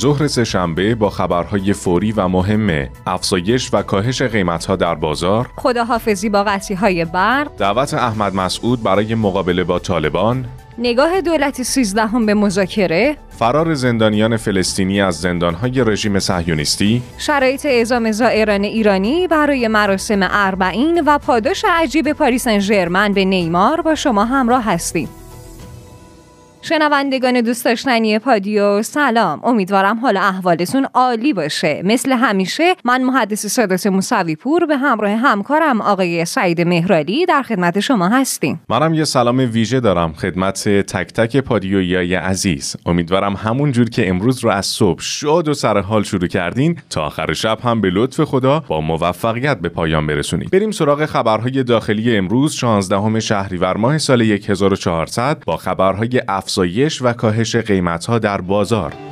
ظهر سهشنبه با خبرهای فوری و مهم افزایش و کاهش قیمتها در بازار خداحافظی با قطعی های برق دعوت احمد مسعود برای مقابله با طالبان نگاه دولت سیزدهم به مذاکره فرار زندانیان فلسطینی از زندانهای رژیم صهیونیستی شرایط اعزام زائران ایرانی برای مراسم اربعین و پاداش عجیب پاریس سن به نیمار با شما همراه هستیم. شنوندگان دوست داشتنی پادیو سلام. امیدوارم حال احوالتون عالی باشه. مثل همیشه من محدث سادات موسوی پور به همراه همکارم آقای سعید مهرالی در خدمت شما هستیم. منم یه سلام ویژه دارم خدمت تک تک پادیویای عزیز. امیدوارم همون جور که امروز رو از صبح شاد و سر حال شروع کردین تا آخر شب هم به لطف خدا با موفقیت به پایان برسونید بریم سراغ خبرهای داخلی امروز 16 شهریور ماه سال 1400 با خبرهای افزایش و کاهش قیمتها در بازار.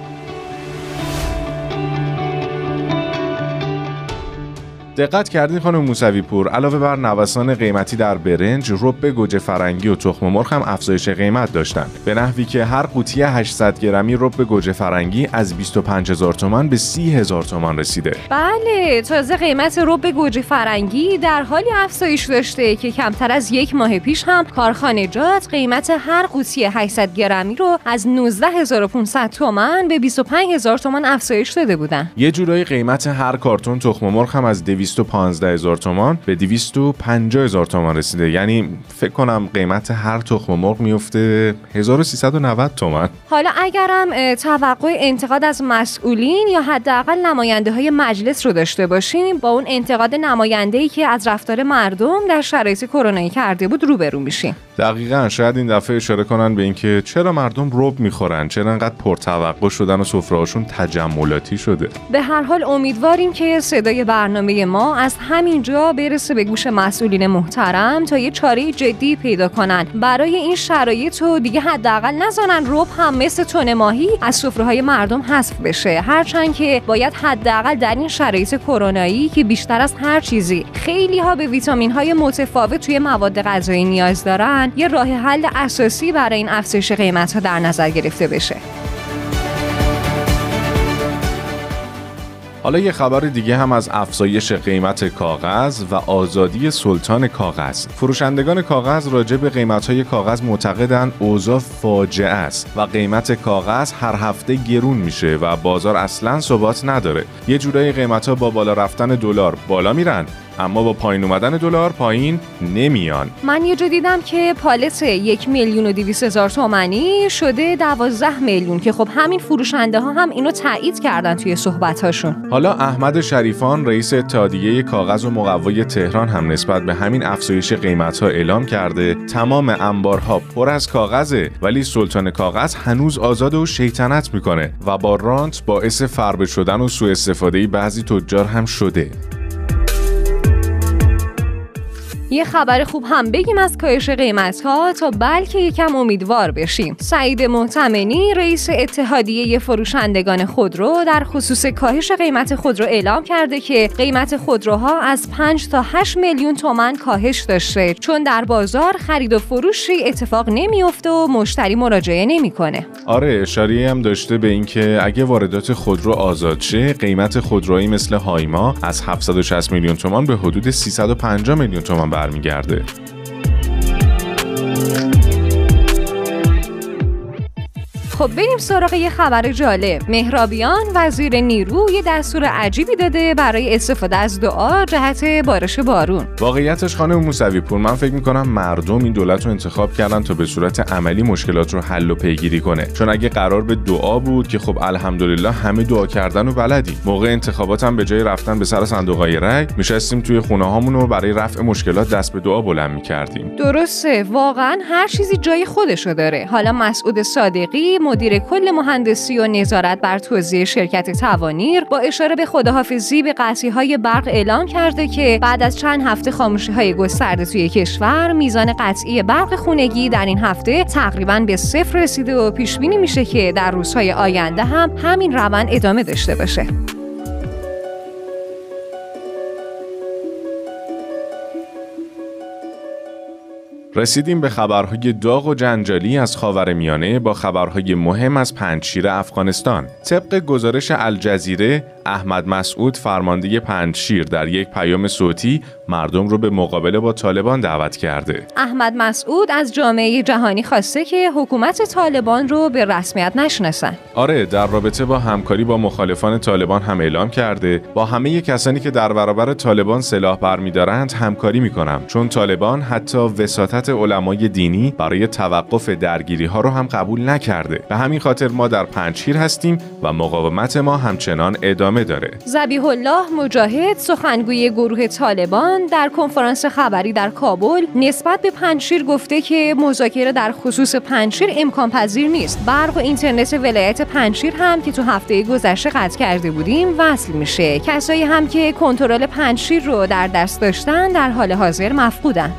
دقت کردین خانم موسوی پور علاوه بر نوسان قیمتی در برنج رب گوجه فرنگی و تخم مرغ هم افزایش قیمت داشتند به نحوی که هر قوطی 800 گرمی رب گوجه فرنگی از 25 هزار تومان به 30 هزار تومان رسیده. بله تازه قیمت رب گوجه فرنگی در حالی افزایش داشته که کمتر از یک ماه پیش هم کارخانجات قیمت هر قوطی 800 گرمی رو از 19500 تومان به 25000 تومان افزایش داده بودن. یه جورایی قیمت هر کارتون تخم مرغ هم از 215 هزار تومان به 250 هزار تومان رسیده. یعنی فکر کنم قیمت هر تخم مرغ میفته 1390 تومان. حالا اگرم توقع انتقاد از مسئولین یا حداقل نماینده های مجلس رو داشته باشیم با اون انتقاد نماینده ای که از رفتار مردم در شرایط کرونایی کرده بود روبرو میشیم دقیقا شاید این دفعه اشاره کنن به اینکه چرا مردم رب می‌خورن چرا انقدر پرتوقع شدن و سفرهاشون تجملاتی شده. به هر حال امیدواریم که صدای برنامه ما از همینجا برسه به گوش مسئولین محترم تا یه چاره جدی پیدا کنن. برای این شرایط و دیگه حداقل نزانن رب هم مثل تون ماهی از سفره مردم حذف بشه. هرچند که باید حداقل در این شرایط کرونایی که بیشتر از هر چیزی خیلی ها به ویتامین های متفاوت توی مواد غذایی نیاز دارن یه راه حل اساسی برای این افزایش قیمت ها در نظر گرفته بشه. حالا یه خبر دیگه هم از افزایش قیمت کاغذ و آزادی سلطان کاغذ. فروشندگان کاغذ راجع به قیمتهای کاغذ معتقدند اوضاع فاجعه است و قیمت کاغذ هر هفته گرون میشه و بازار اصلا ثبات نداره. یه جورایی قیمتها با بالا رفتن دلار بالا میرن. اما با پایین اومدن دلار پایین نمیان. من یه جا دیدم که پالت یک میلیون و دیویس هزار تومنی شده دوازده میلیون که خب همین فروشنده ها هم اینو تایید کردن توی صحبت هاشون حالا احمد شریفان رئیس اتحادیه کاغذ و مقوای تهران هم نسبت به همین افزایش قیمت ها اعلام کرده. تمام انبارها پر از کاغذه ولی سلطان کاغذ هنوز آزاد و شیطنت می‌کنه و با رانت باعث فربه شدن و سوء استفاده بعضی تجار هم شده. یه خبر خوب هم بگیم از کاهش قیمت ها تا بلکه یکم امیدوار بشیم. سعید محتمنی رئیس اتحادیه فروشندگان خودرو در خصوص کاهش قیمت خودرو اعلام کرده که قیمت خودروها از 5 تا 8 میلیون تومن کاهش داشته. چون در بازار خرید و فروشی اتفاق نمیافته و مشتری مراجعه نمی‌کنه. آره اشاره هم داشته به اینکه اگه واردات خودرو آزاد شه قیمت خودرویی مثل هایما از 760 میلیون تومان به حدود 350 میلیون تومان برمیگرده. خب بریم سراغ یه خبر جالب. مهرابیان وزیر نیرو یه دستور عجیبی داده برای استفاده از دعا جهت بارش بارون. واقعیتش خانم موسوی پور من فکر می‌کنم مردم این دولت رو انتخاب کردن تا به صورت عملی مشکلات رو حل و پیگیری کنه. چون اگه قرار به دعا بود که خب الحمدلله همه دعا کردن و بلدی موقع انتخابات هم به جای رفتن به سر صندوقای رأی میشستیم توی خونه هامون و برای رفع مشکلات دست به دعا بلند می‌کردیم. درسته واقعا هر چیزی جای خودشو داره. حالا مسعود صادقی مدیر کل مهندسی و نظارت بر توزیع شرکت توانیر با اشاره به خداحافظی به قطعی های برق اعلام کرده که بعد از چند هفته خاموشی های گسترده توی کشور میزان قطعی برق خونگی در این هفته تقریبا به صفر رسیده و پیش بینی میشه که در روزهای آینده هم همین روند ادامه داشته باشه. رسیدیم به خبرهای داغ و جنجالی از خاورمیانه با خبرهای مهم از پنجشیر افغانستان. طبق گزارش الجزیره احمد مسعود فرمانده پنجشیر در یک پیام صوتی مردم رو به مقابله با طالبان دعوت کرده. احمد مسعود از جامعه جهانی خواسته که حکومت طالبان رو به رسمیت نشناسن. آره در رابطه با همکاری با مخالفان طالبان هم اعلام کرده با همه کسانی که در برابر طالبان سلاح برمیدارند همکاری می‌کنم چون طالبان حتی وساطت علمای دینی برای توقف درگیری ها رو هم قبول نکرده. به همین خاطر ما در پنجشیر هستیم و مقاومت ما همچنان ادامه داره. زبیح الله مجاهد سخنگوی گروه طالبان در کنفرانس خبری در کابل نسبت به پنجشیر گفته که مذاکره در خصوص پنجشیر امکان پذیر نیست. برق و اینترنت ولایت پنجشیر هم که تو هفته گذشته قطع کرده بودیم وصل میشه. کسایی هم که کنترل پنجشیر رو در دست داشتن در حال حاضر مفقودن.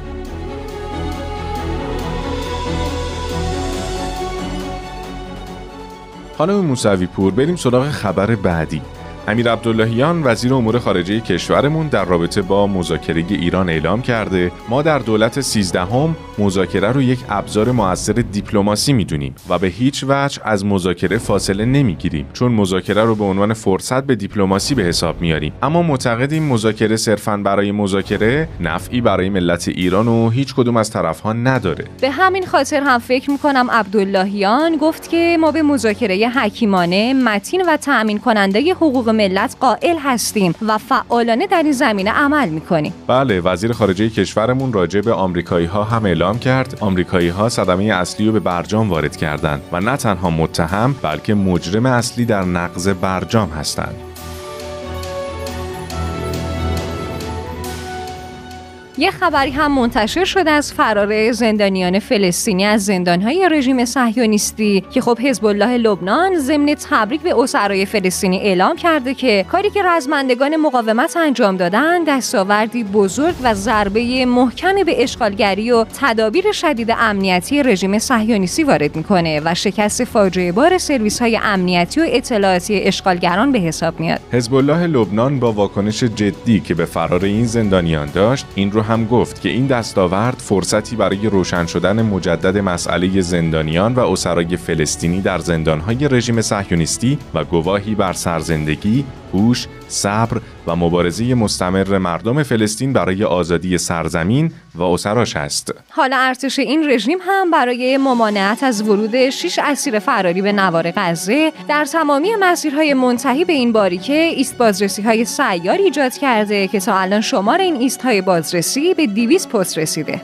خانم موسوی پور بریم سراغ خبر بعدی امیر عبداللهیان وزیر امور خارجه کشورمون در رابطه با مذاکره ایران اعلام کرده ما در دولت سیزدهم مذاکره رو یک ابزار موثر دیپلماسی می‌دونیم و به هیچ وجه از مذاکره فاصله نمی‌گیریم چون مذاکره رو به عنوان فرصت به دیپلماسی به حساب میاریم اما معتقدیم مذاکره صرفا برای مذاکره نفعی برای ملت ایران و هیچ کدوم از طرفها نداره. به همین خاطر هم فکر می‌کنم عبداللهیان گفت که ما به مذاکره حکیمانه متین و تأمین کننده حقوق ملت قائل هستیم و فعالانه در این زمینه عمل می‌کنیم. بله وزیر خارجه کشورمون راجع به آمریکایی ها هم اعلام کرد. آمریکایی ها صدمه اصلی رو به برجام وارد کردند و نه تنها متهم بلکه مجرم اصلی در نقض برجام هستند. یه خبری هم منتشر شده از فرار زندانیان فلسطینی از زندانهای رژیم صهیونیستی که خب حزب الله لبنان ضمن تبریک به اسرای فلسطینی اعلام کرده که کاری که رزمندگان مقاومت انجام دادن دستاوردی بزرگ و ضربه محکمی به اشغالگری و تدابیر شدید امنیتی رژیم صهیونیستی وارد می‌کنه و شکست فاجعه بار سرویس های امنیتی و اطلاعاتی اشغالگران به حساب میاد. حزب الله لبنان با واکنش جدی که به فرار این زندانیان داشت این رو هم گفت که این دستاورد فرصتی برای روشن شدن مجدد مسئله زندانیان و اسرای فلسطینی در زندانهای رژیم صهیونیستی و گواهی بر سرزندگی، هوش، صبر و مبارزه مستمر مردم فلسطین برای آزادی سرزمین و اسراش است. حالا ارتش این رژیم هم برای ممانعت از ورود شش اسیر فراری به نوار غزه در تمامی مسیرهای منتهی به این باریکه ایست بازرسی های سیار ایجاد کرده که تا الان شمار این ایست های بازرسی به 200 پست رسیده.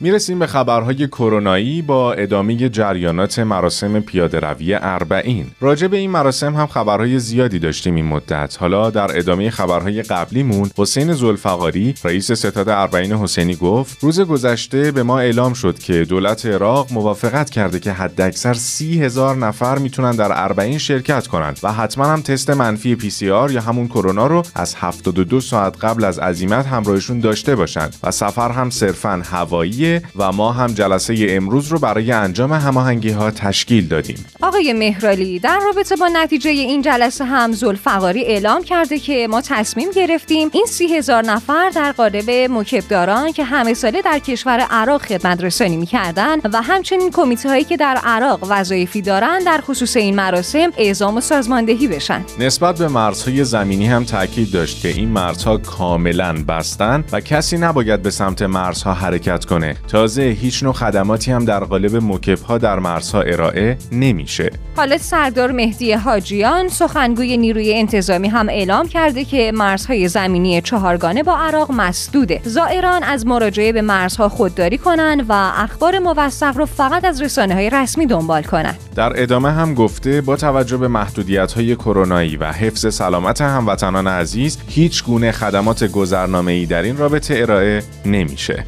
می‌رسیم به خبرهای کرونایی با ادامه جریانات مراسم پیاده روی اربعین. راجع به این مراسم هم خبرهای زیادی داشتیم این مدت. حالا در ادامه خبرهای قبلیمون حسین زلفقاری رئیس ستاد اربعین حسینی گفت روز گذشته به ما اعلام شد که دولت عراق موافقت کرده که حداکثر سی هزار نفر می‌تونن در اربعین شرکت کنند و حتما هم تست منفی پی سی آر یا همون کرونا رو از 72 ساعت قبل از عزیمت همراهشون داشته باشند و سفر هم صرفا هوایی و ما هم جلسه امروز رو برای انجام هماهنگی ها تشکیل دادیم. آقای مهرالی در رابطه با نتیجه این جلسه هم زلفقاری اعلام کرده که ما تصمیم گرفتیم این سی هزار نفر در قالب مکبداران که همه ساله در کشور عراق خدمت رسانی می‌کردن و همچنین کمیته هایی که در عراق وظایفی دارن در خصوص این مراسم اعزام و سازماندهی بشن. نسبت به مرزهای زمینی هم تاکید داشت که این مرزها کاملا بستن و کسی نباید به سمت مرزها حرکت کنه تازه هیچ نوع خدماتی هم در قالب موکب ها در مرزها ارائه نمیشه. حالا سردار مهدی حاجیان سخنگوی نیروی انتظامی هم اعلام کرده که مرزهای زمینی چهارگانه با عراق مسدوده. زائران از مراجعه به مرزها خودداری کنند و اخبار موثق رو فقط از رسانه های رسمی دنبال کنند در ادامه هم گفته با توجه به محدودیت های کرونایی و حفظ سلامت هموطنان عزیز هیچ گونه خدمات گذرنامه ای در این رابطه ارائه نمیشه.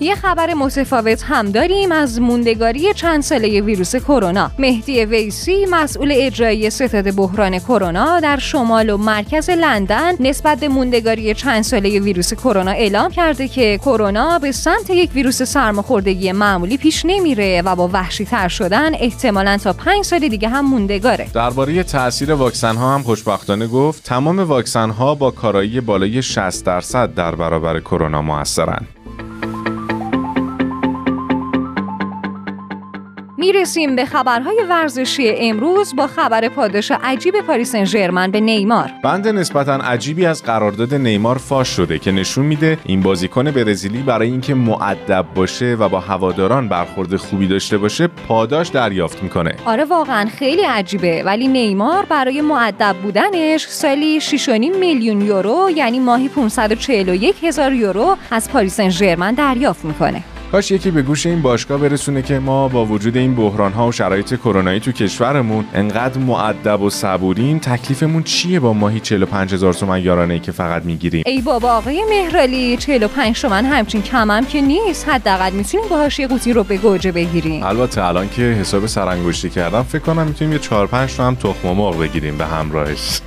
یه خبر متفاوت هم داریم از موندگاری چند ساله ویروس کرونا. مهدی ویسی مسئول اجرایی ستاد بحران کرونا در شمال و مرکز لندن نسبت به موندگاری چند ساله ویروس کرونا اعلام کرده که کرونا به سمت یک ویروس سرماخوردگی معمولی پیش نمیره و با وحشی تر شدن احتمالا تا پنج سال دیگه هم موندگاره. درباره تاثیر واکسن ها هم خوشبختانه گفت تمام واکسن ها با کارایی بالای 60 درصد در برابر کرونا موثرن. می‌رسیم به خبرهای ورزشی امروز با خبر پاداش عجیب پاریس سن به نیمار. بند نسبتا عجیبی از قرارداد نیمار فاش شده که نشون میده این بازیکن برزیلی برای اینکه معدب باشه و با هواداران برخورد خوبی داشته باشه پاداش دریافت می‌کنه. آره واقعا خیلی عجیبه. ولی نیمار برای معدب بودنش سالی 6.5 میلیون یورو یعنی ماهی 541 هزار یورو از پاریس سن دریافت می‌کنه. کاش یکی به گوش این باشگاه برسونه که ما با وجود این بحران ها و شرایط کرونایی تو کشورمون انقدر معدب و صبوریم تکلیفمون چیه با ماهی 45 هزار تومن یارانه که فقط می‌گیریم؟ ای بابا آقای مهرالی 45 تومن همچین کمم که نیست. حداقل می‌تونیم باهاش یه قوطی رو به گوجه بگیریم. البته الان که حساب سرانگشتی کردم فکر کنم می‌تونیم یه 4 5 تا هم تخم مرغ بگیریم به همراهش.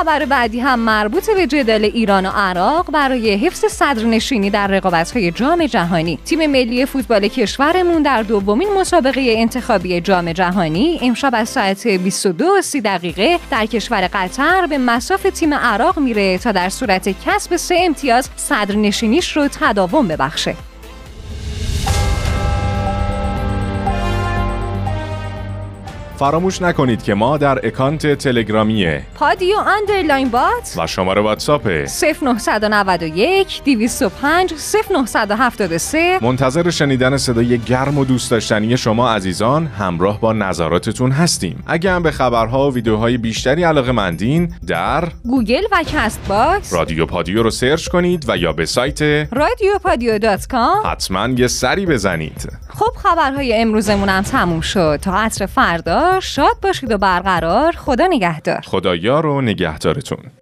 خبر بعدی هم مربوط به جدال ایران و عراق برای حفظ صدرنشینی در رقابت‌های جام جهانی. تیم ملی فوتبال کشورمون در دومین مسابقه انتخابی جام جهانی امشب از ساعت 22 سی دقیقه در کشور قطر به مساف تیم عراق میره تا در صورت کسب سه امتیاز صدرنشینیش رو تداوم ببخشه. فراموش نکنید که ما در اکانت تلگرامی پادیو underline bot و شماره واتساپ 0991 205 0973 منتظر شنیدن صدای گرم و دوست داشتنی شما عزیزان همراه با نظراتتون هستیم. اگه هم به خبرها و ویدیوهای بیشتری علاقه مندین در گوگل و کست باکس رادیو پادیو رو سرچ کنید و یا به سایت رادیو پادیو dot com حتما یه سری بزنید. خب خبرهای امروزمون هم تموم شد. تا عصر فردا شاد باشید و برقرار خدا نگهدار. خدایا رو نگهدارتون.